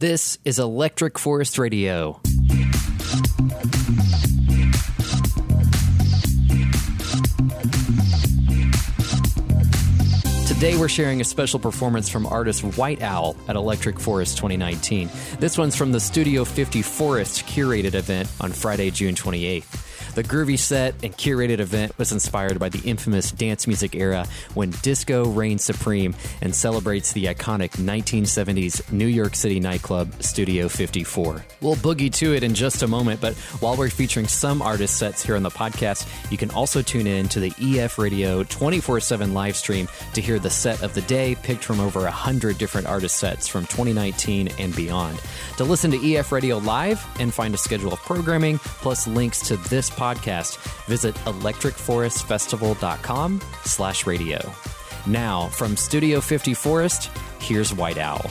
This is Electric Forest Radio. Today, we're sharing a special performance from artist White Owl at Electric Forest 2019. This one's from the Studio 50 Forest curated event on Friday, June 28th. The groovy set and curated event was inspired by the infamous dance music era when disco reigned supreme and celebrates the iconic 1970s New York City nightclub Studio 54. We'll boogie to it in just a moment, but while we're featuring some artist sets here on the podcast, you can also tune in to the EF Radio 24 7 live stream to hear the set of the day picked from over 100 different artist sets from 2019 and beyond. To listen to EF Radio live and find a schedule of programming, plus links to this podcast, visit electricforestfestival.com slash radio. Now, from Studio 50 Forest, here's White Owl.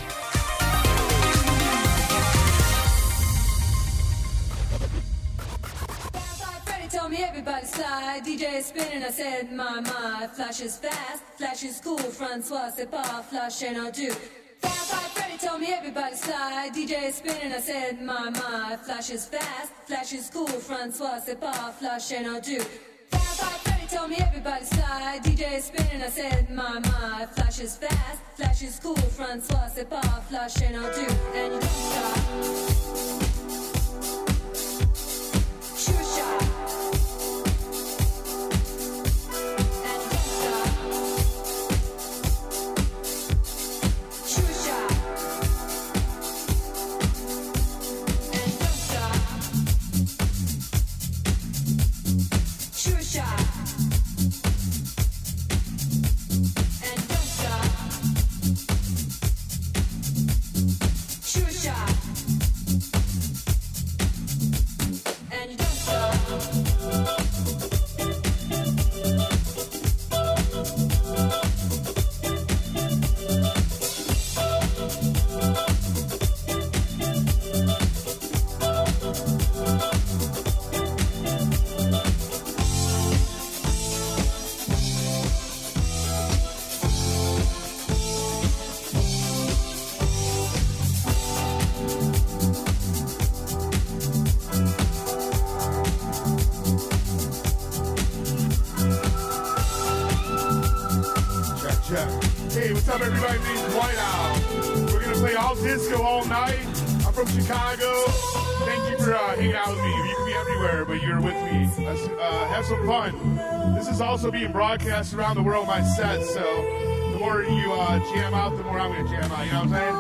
DJ spinning, I said, my, my. Flash is fast, flash is cool. Francois, c'est pas flash and I do. Fab Five Freddy told me everybody slide. DJ spinning, I said, my, my. Flash is fast, flash is cool. Francois, c'est pas flash and I do. Freddy told me everybody slide. DJ spinning, I said, my, my. Flash is fast, flash is cool. Francois, c'est pas flash and I do. And you don't stop. Sure shot. Broadcast around the world. My set, so the more you uh, jam out, the more I'm gonna jam out. You know what I'm saying?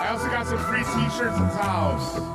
I also got some free T-shirts and towels.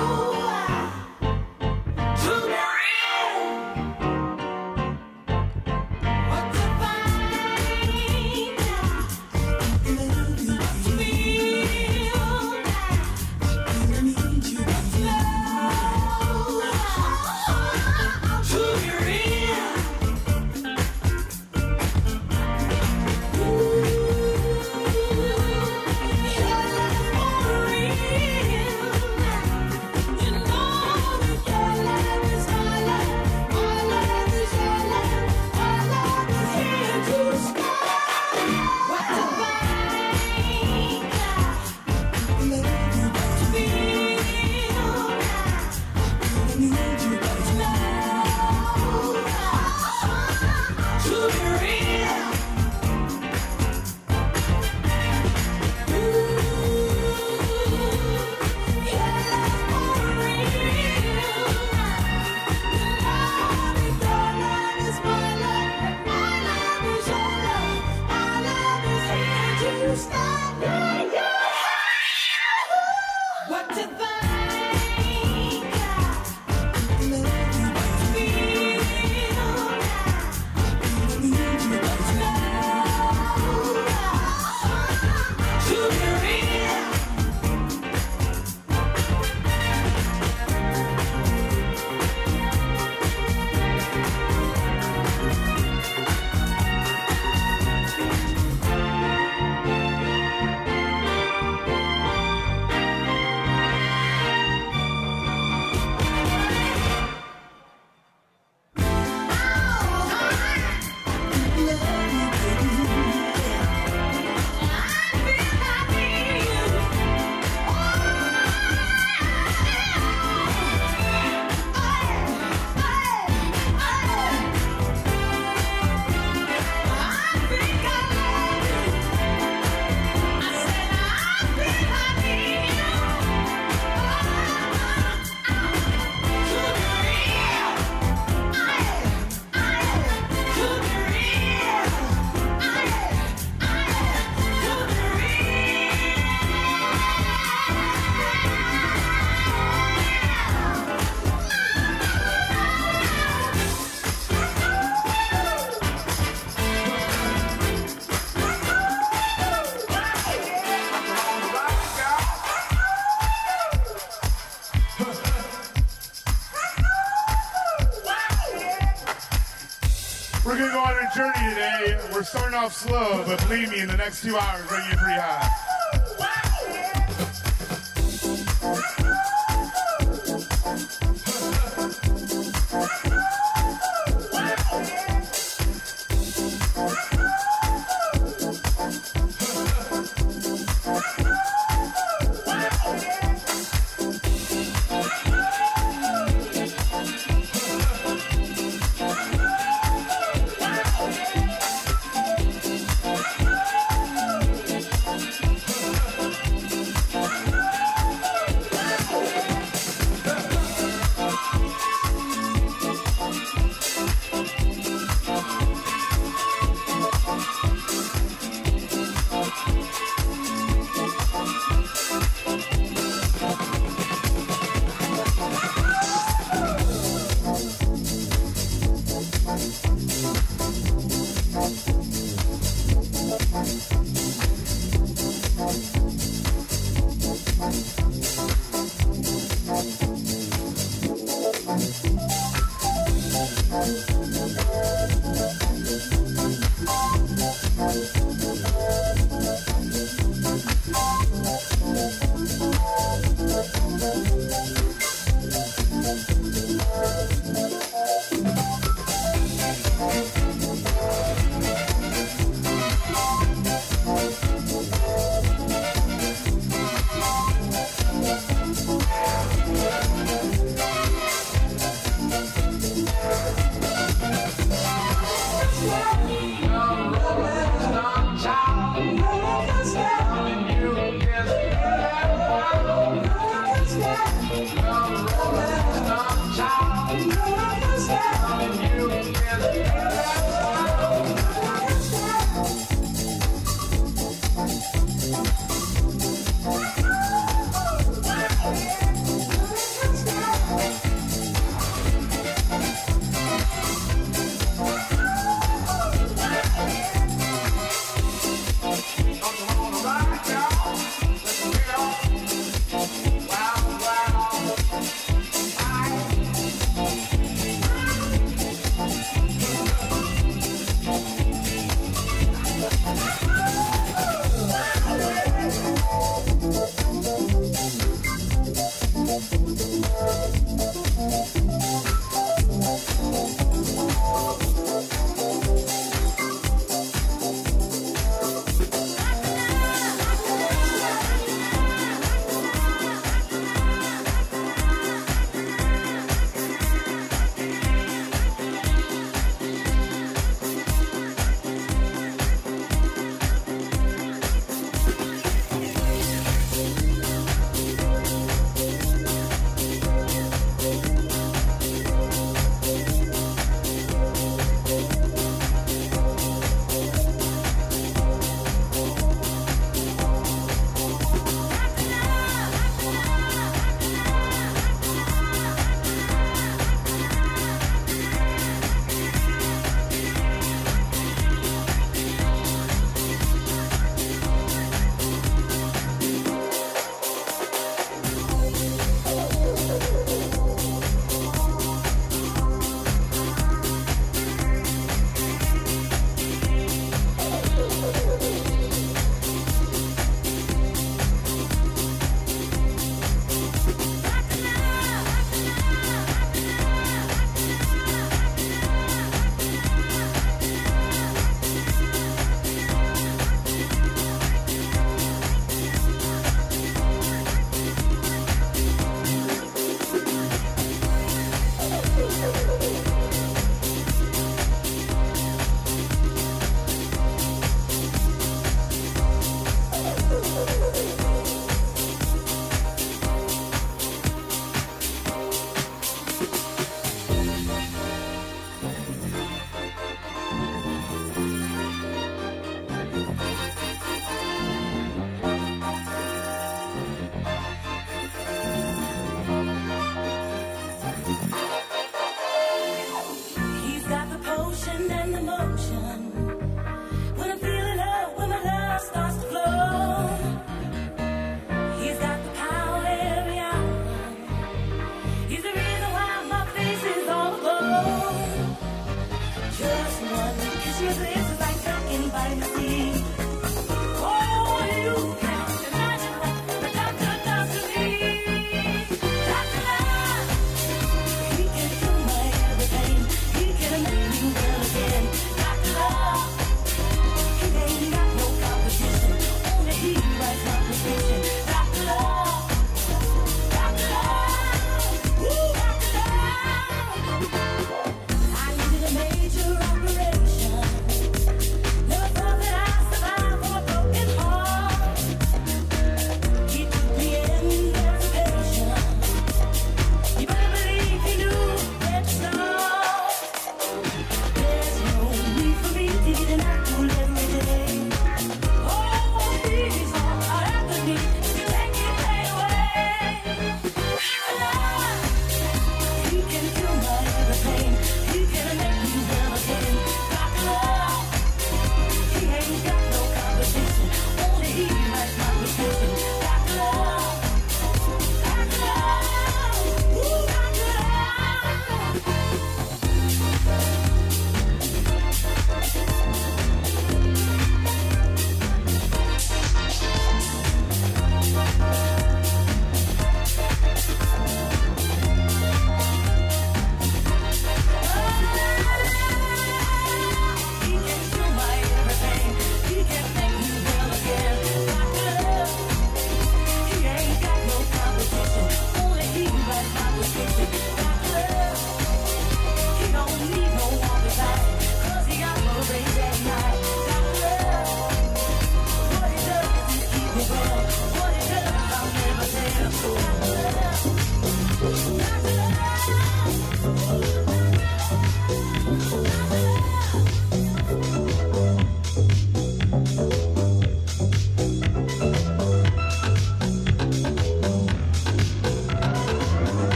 Oh. Journey today. We're starting off slow, but believe me, in the next two hours, we're gonna get pretty high.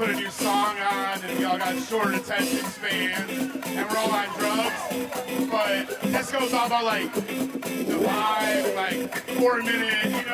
Put a new song on and we all got short attention spans and we're all on drugs. But this goes all about like the vibe, like four minute, you know,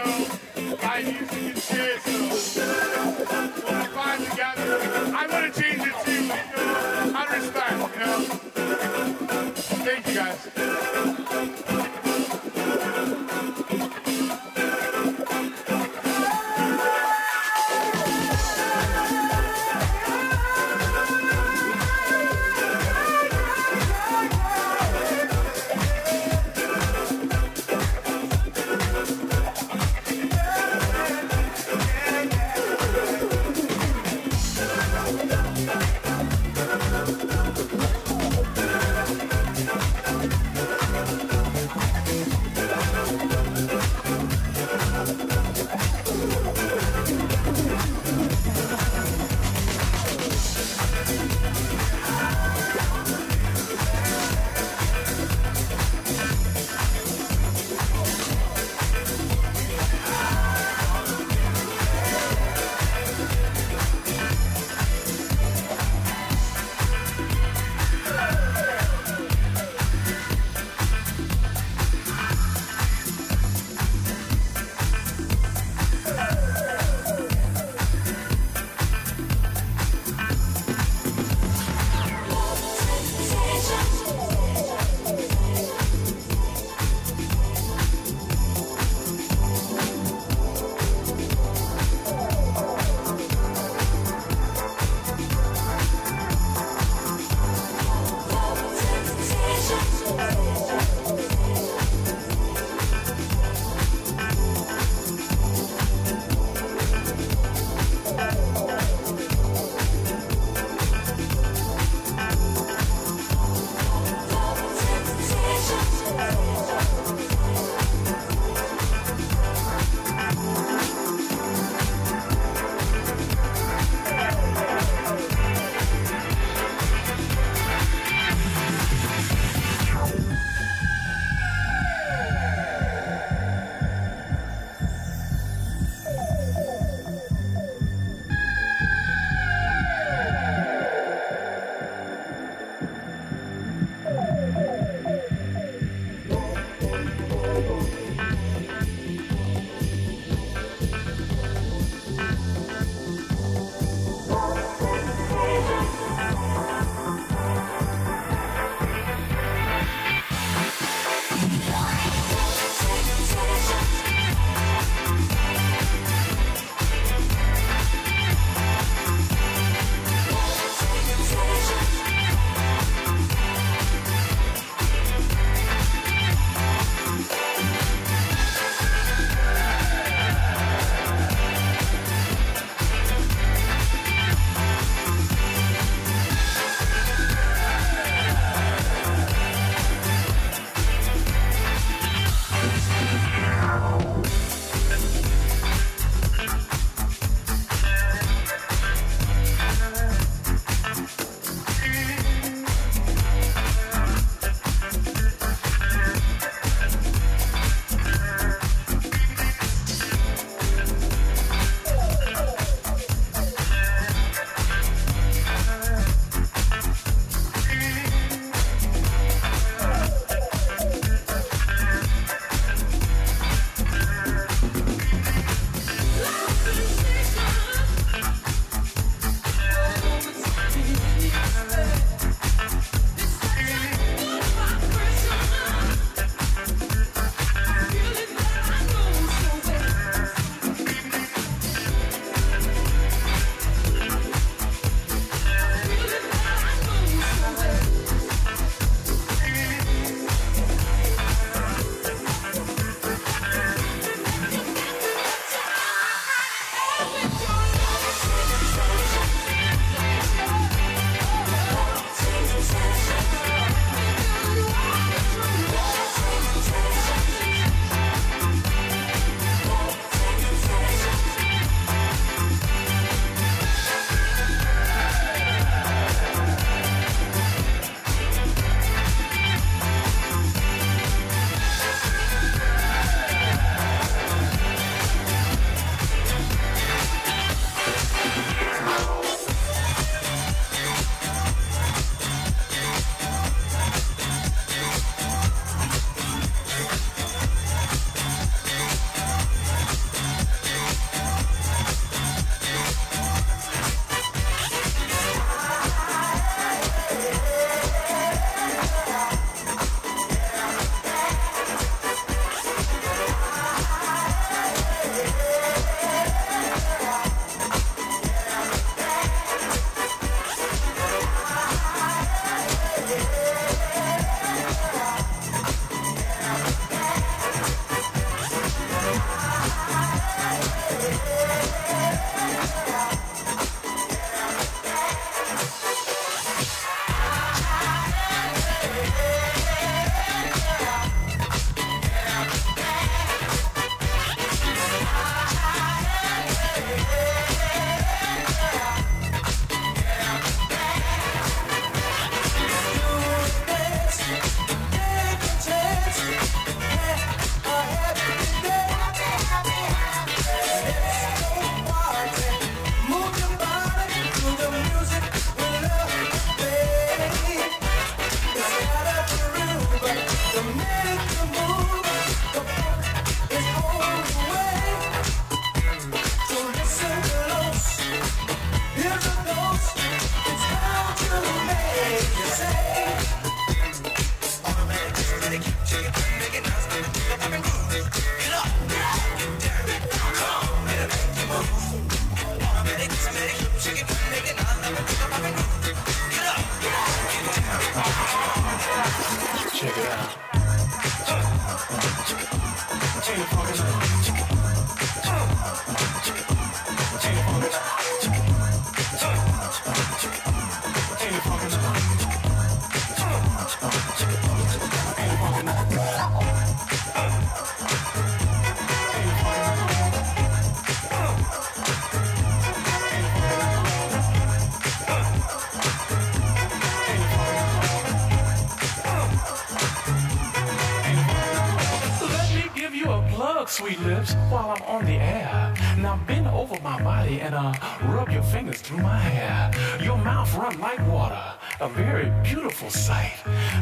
a very beautiful sight.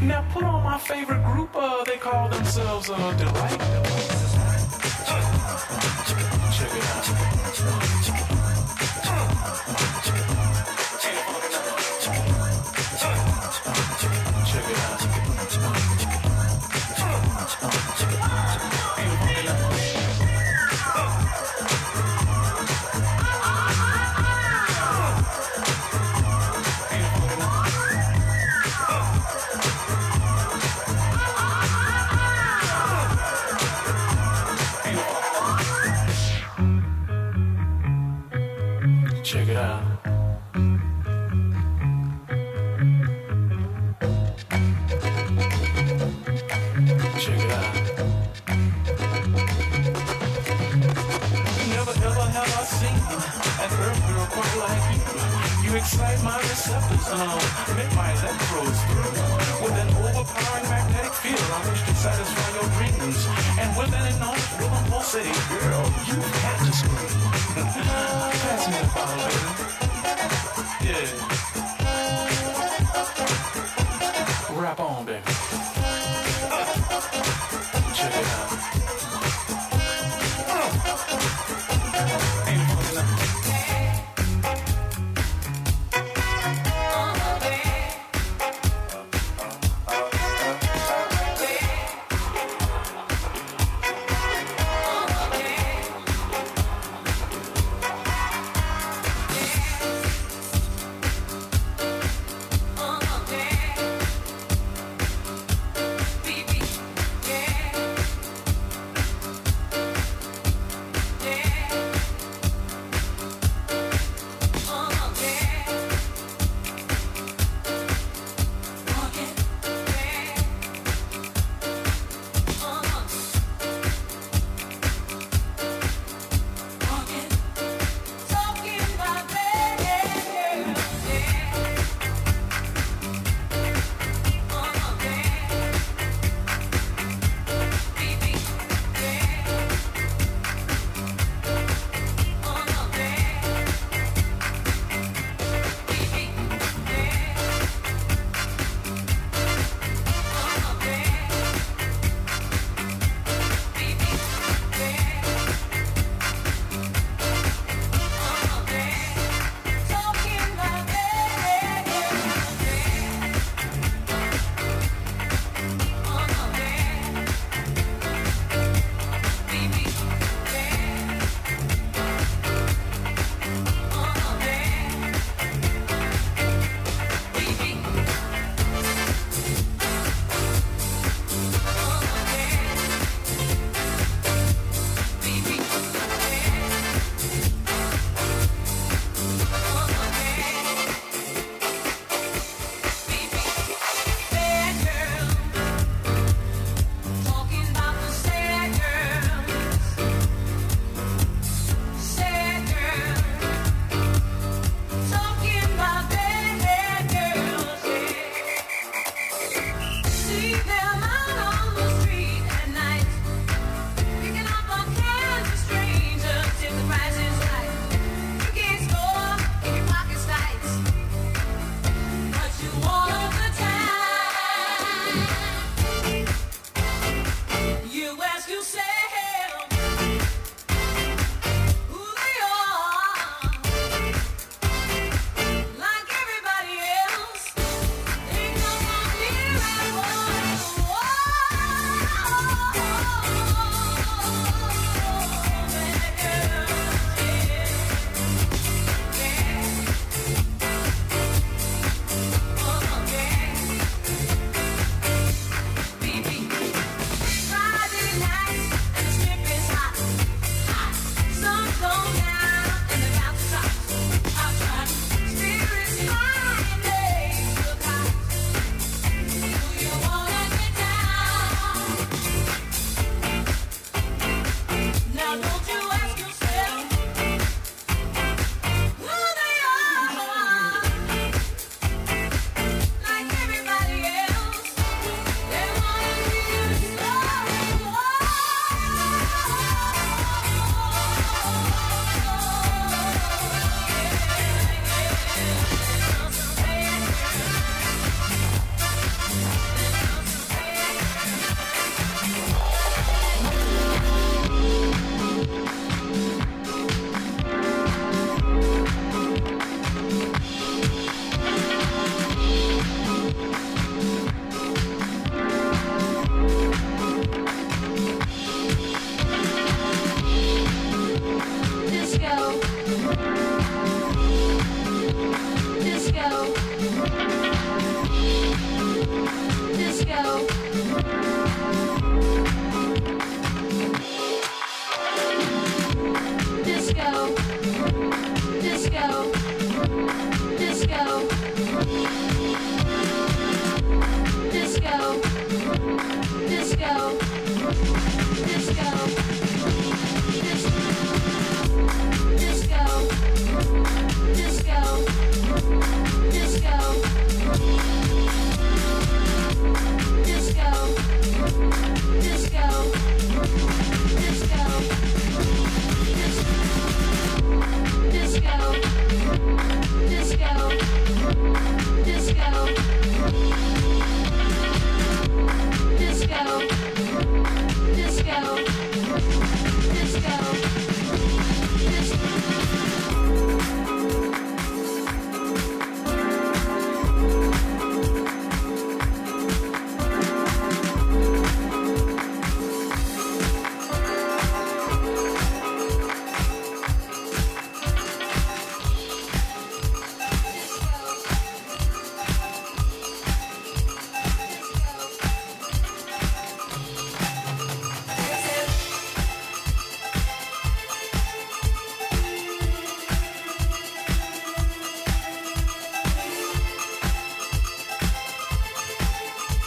Now put on my favorite group, uh, they call themselves uh, Deee-Lite. Check it out.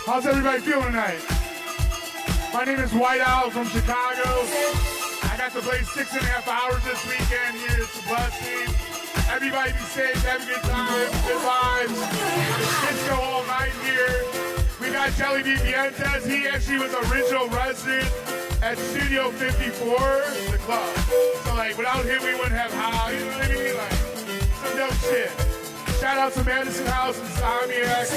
How's everybody feeling tonight? My name is White Owl from Chicago. I got to play six and a half hours this weekend here. It's a blessing. Everybody be safe, have a good time, good vibes. Disco all night here. We got Jelly Vientes. He actually was original resident at Studio 54, the club. So like without him we wouldn't have how, you know what I mean? Like some dope shit. Shout out to Madison House and Insomniac.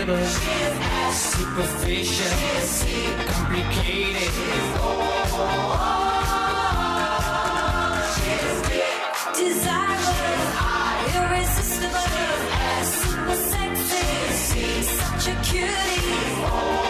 simple. She is superficial. She is complicated. She is oh, oh, oh. Desirable. Irresistible. Such a cutie.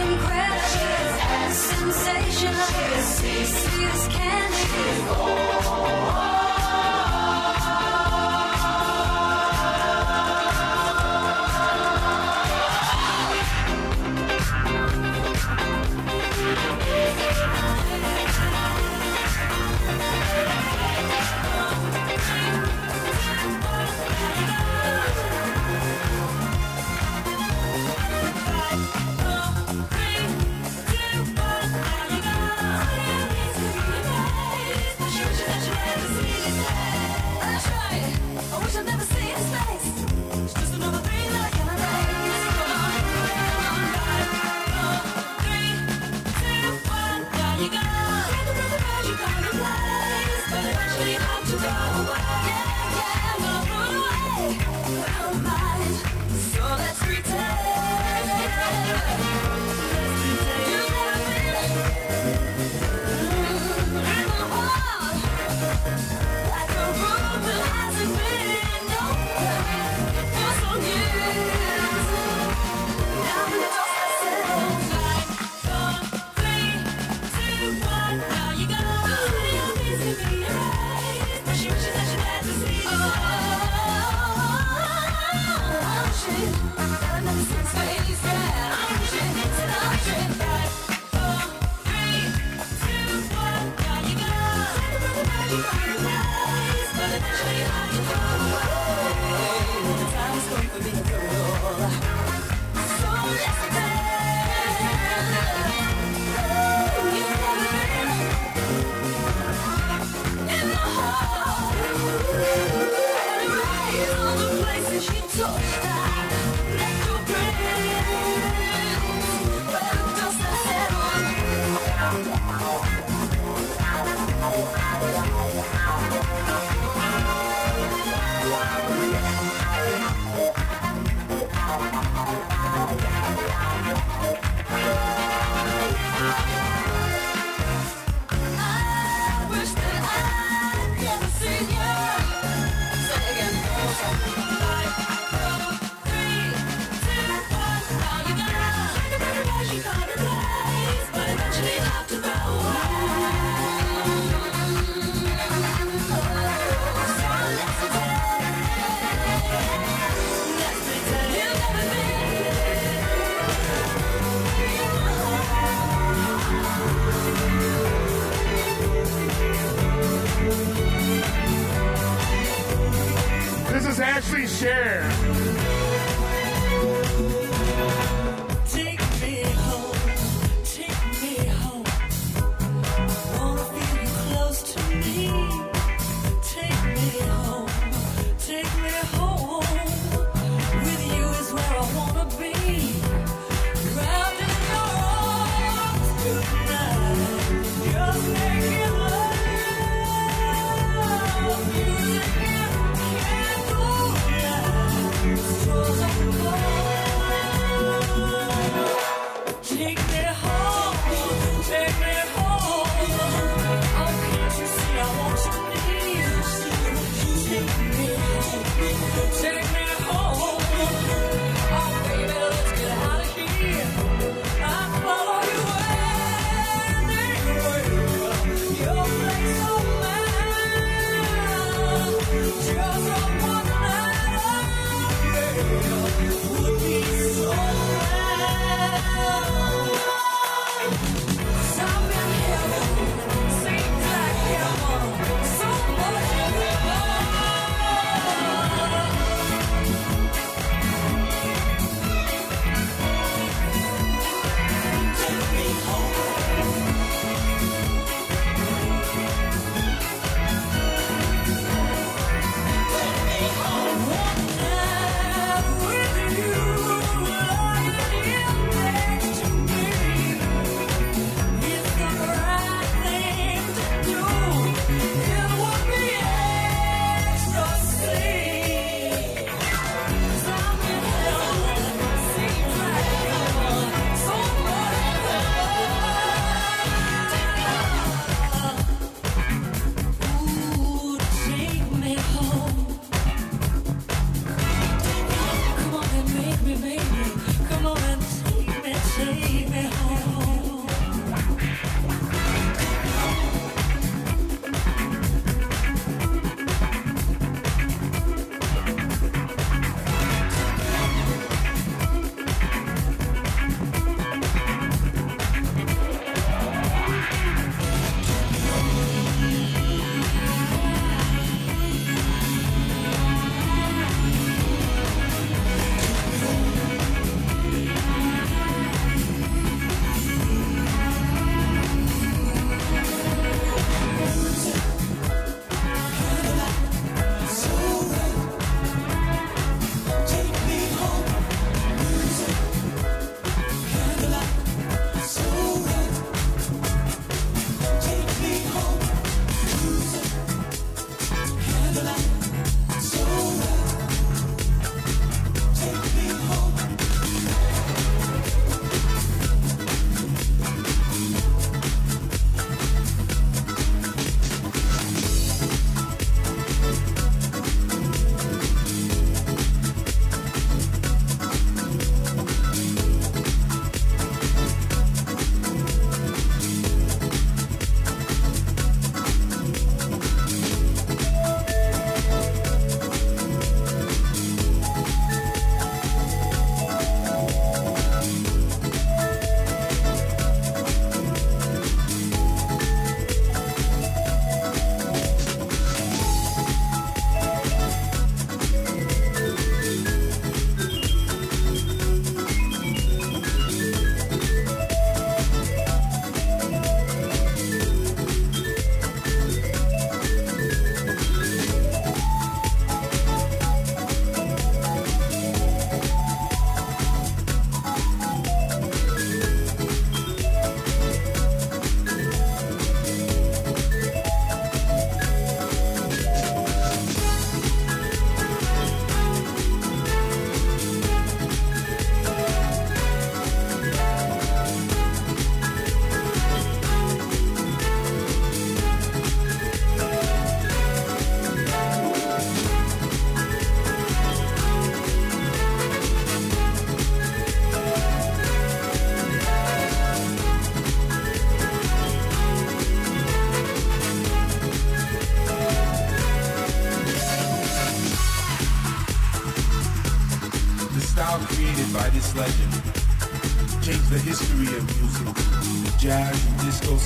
Incredible and sensational. See, see this candy. Oh. Bye. is Ashley Share.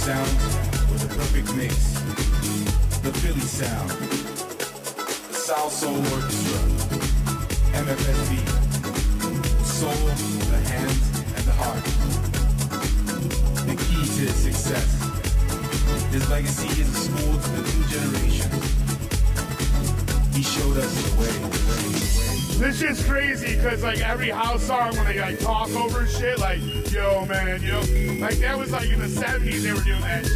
Sounds were the perfect mix. The Philly sound. The Salsoul Orchestra. MFSB. Soul, the hands, and the heart. The key to his success. His legacy is a school to the new generation. He showed us the way, the way, the way. This shit's crazy because like every house song when they like talk over shit, like yo man, yo, like that was like '70s they were doing that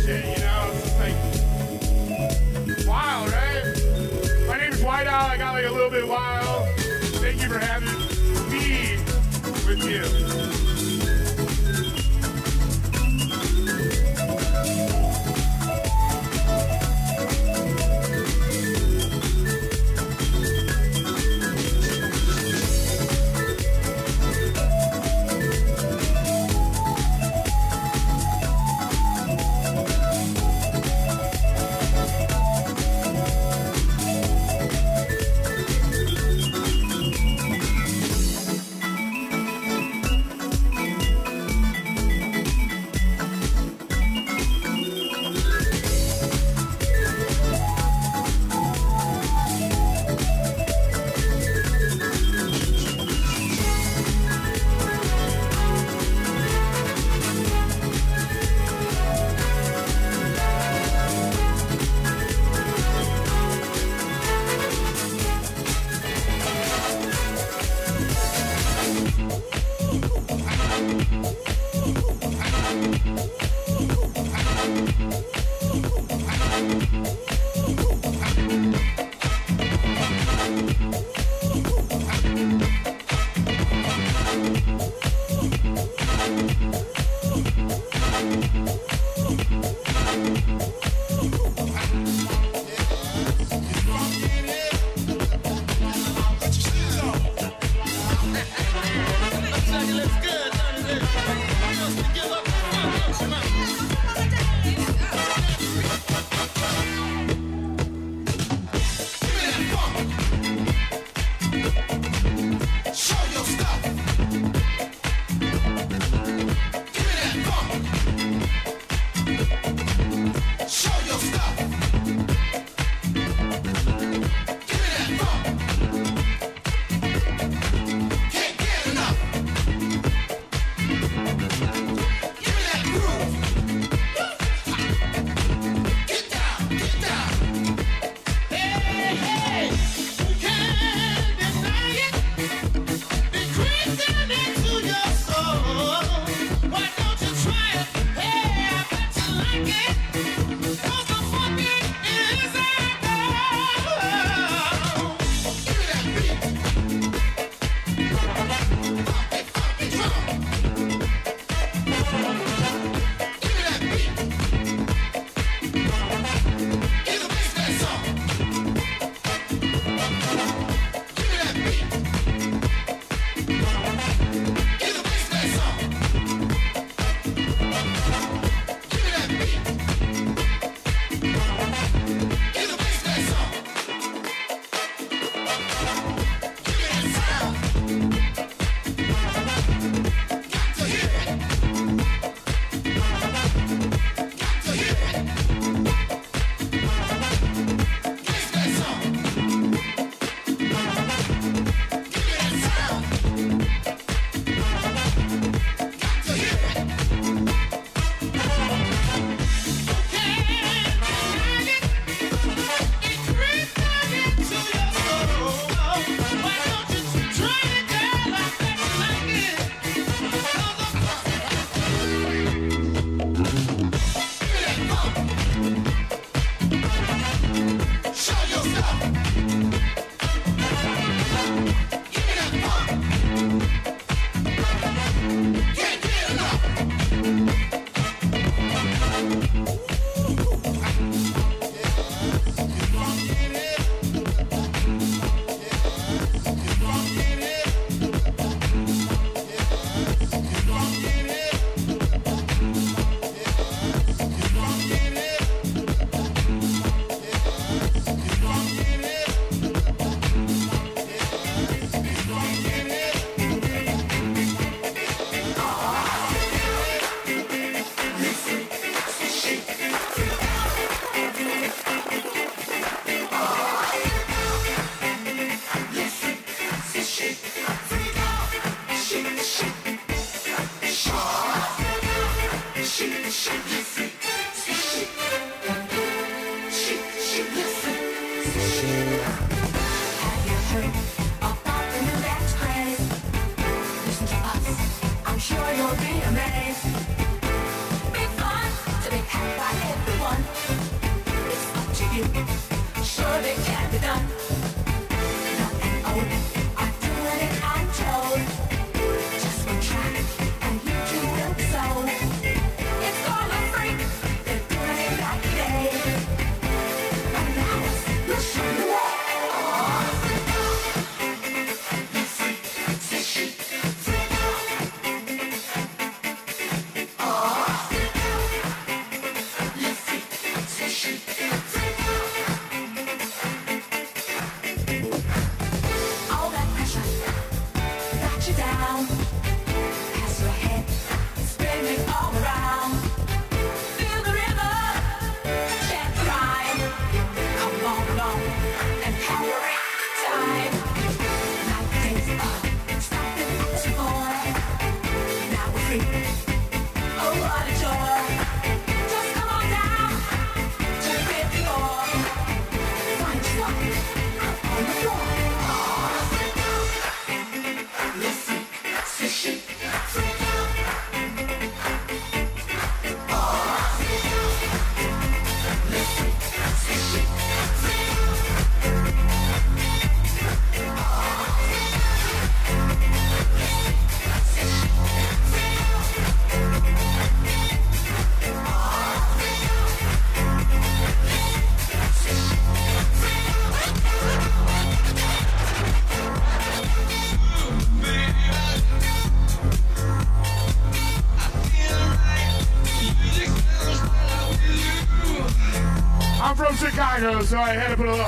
so I had to put a little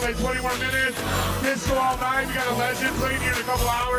down 21 minutes. Disco all night. We got a legend playing here in a couple hours.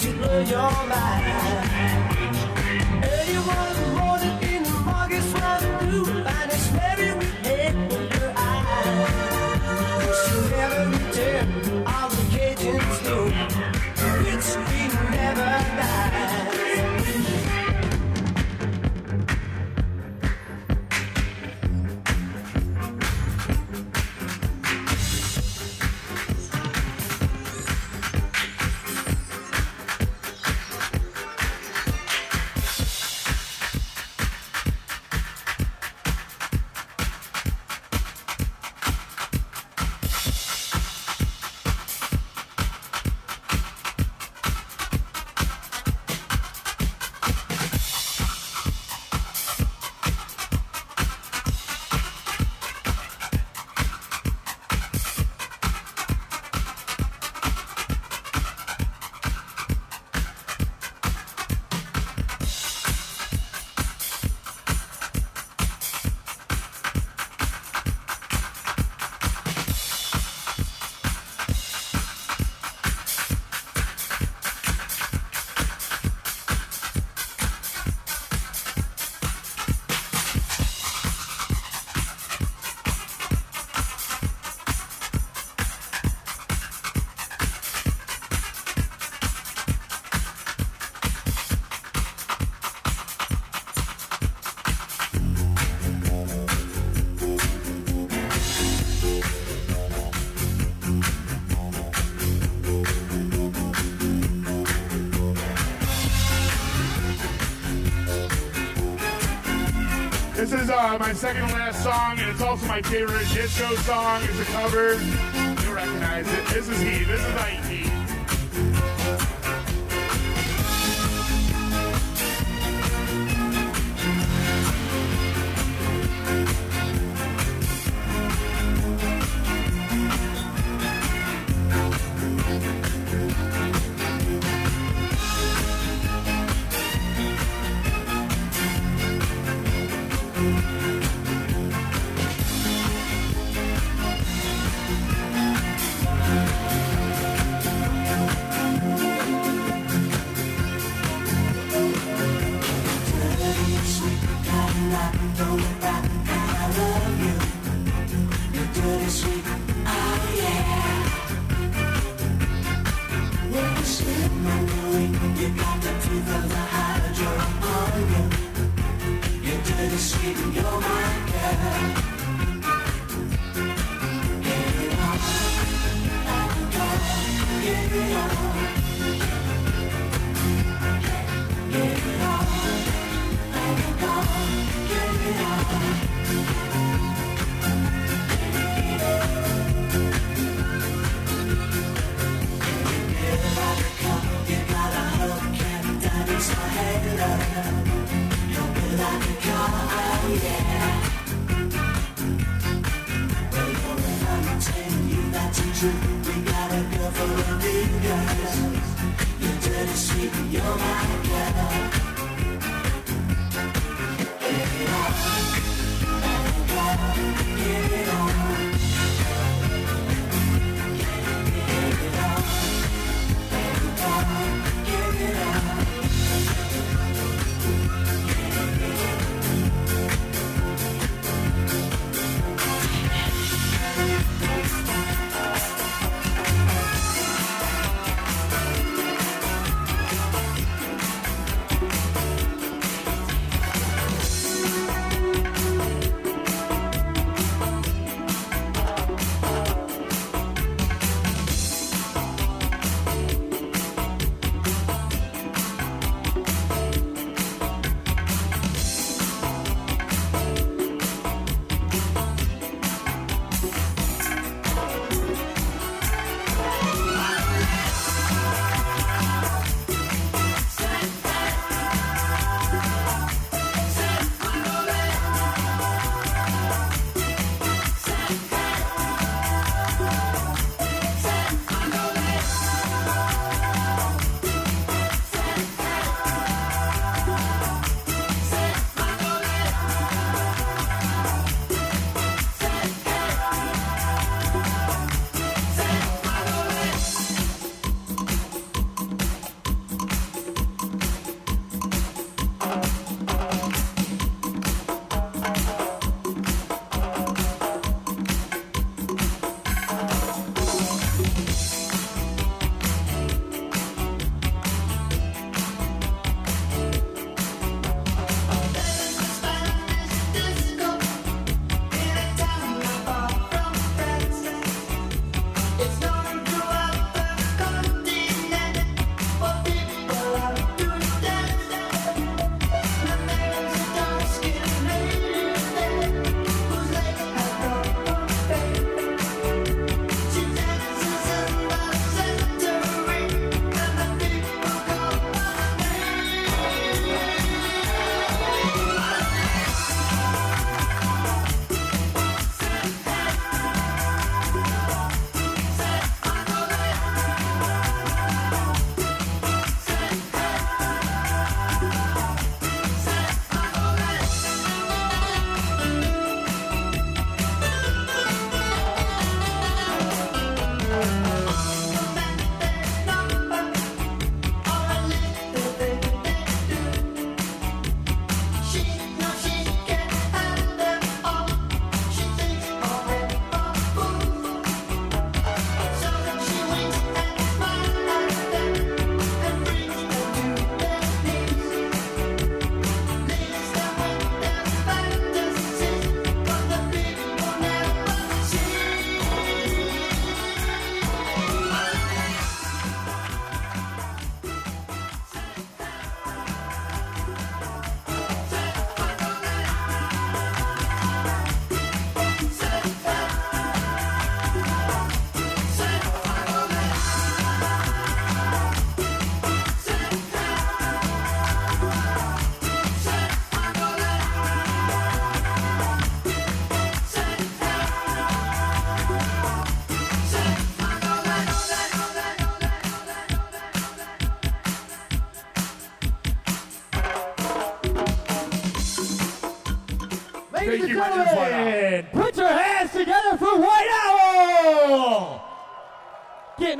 to blow your mind. my second to last song, and it's also my favorite disco song. It's a cover. You'll recognize it. This is he. This is I.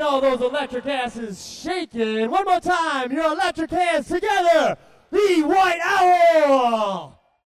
All those electric asses shaking. One more time, your electric hands together, the White Owl!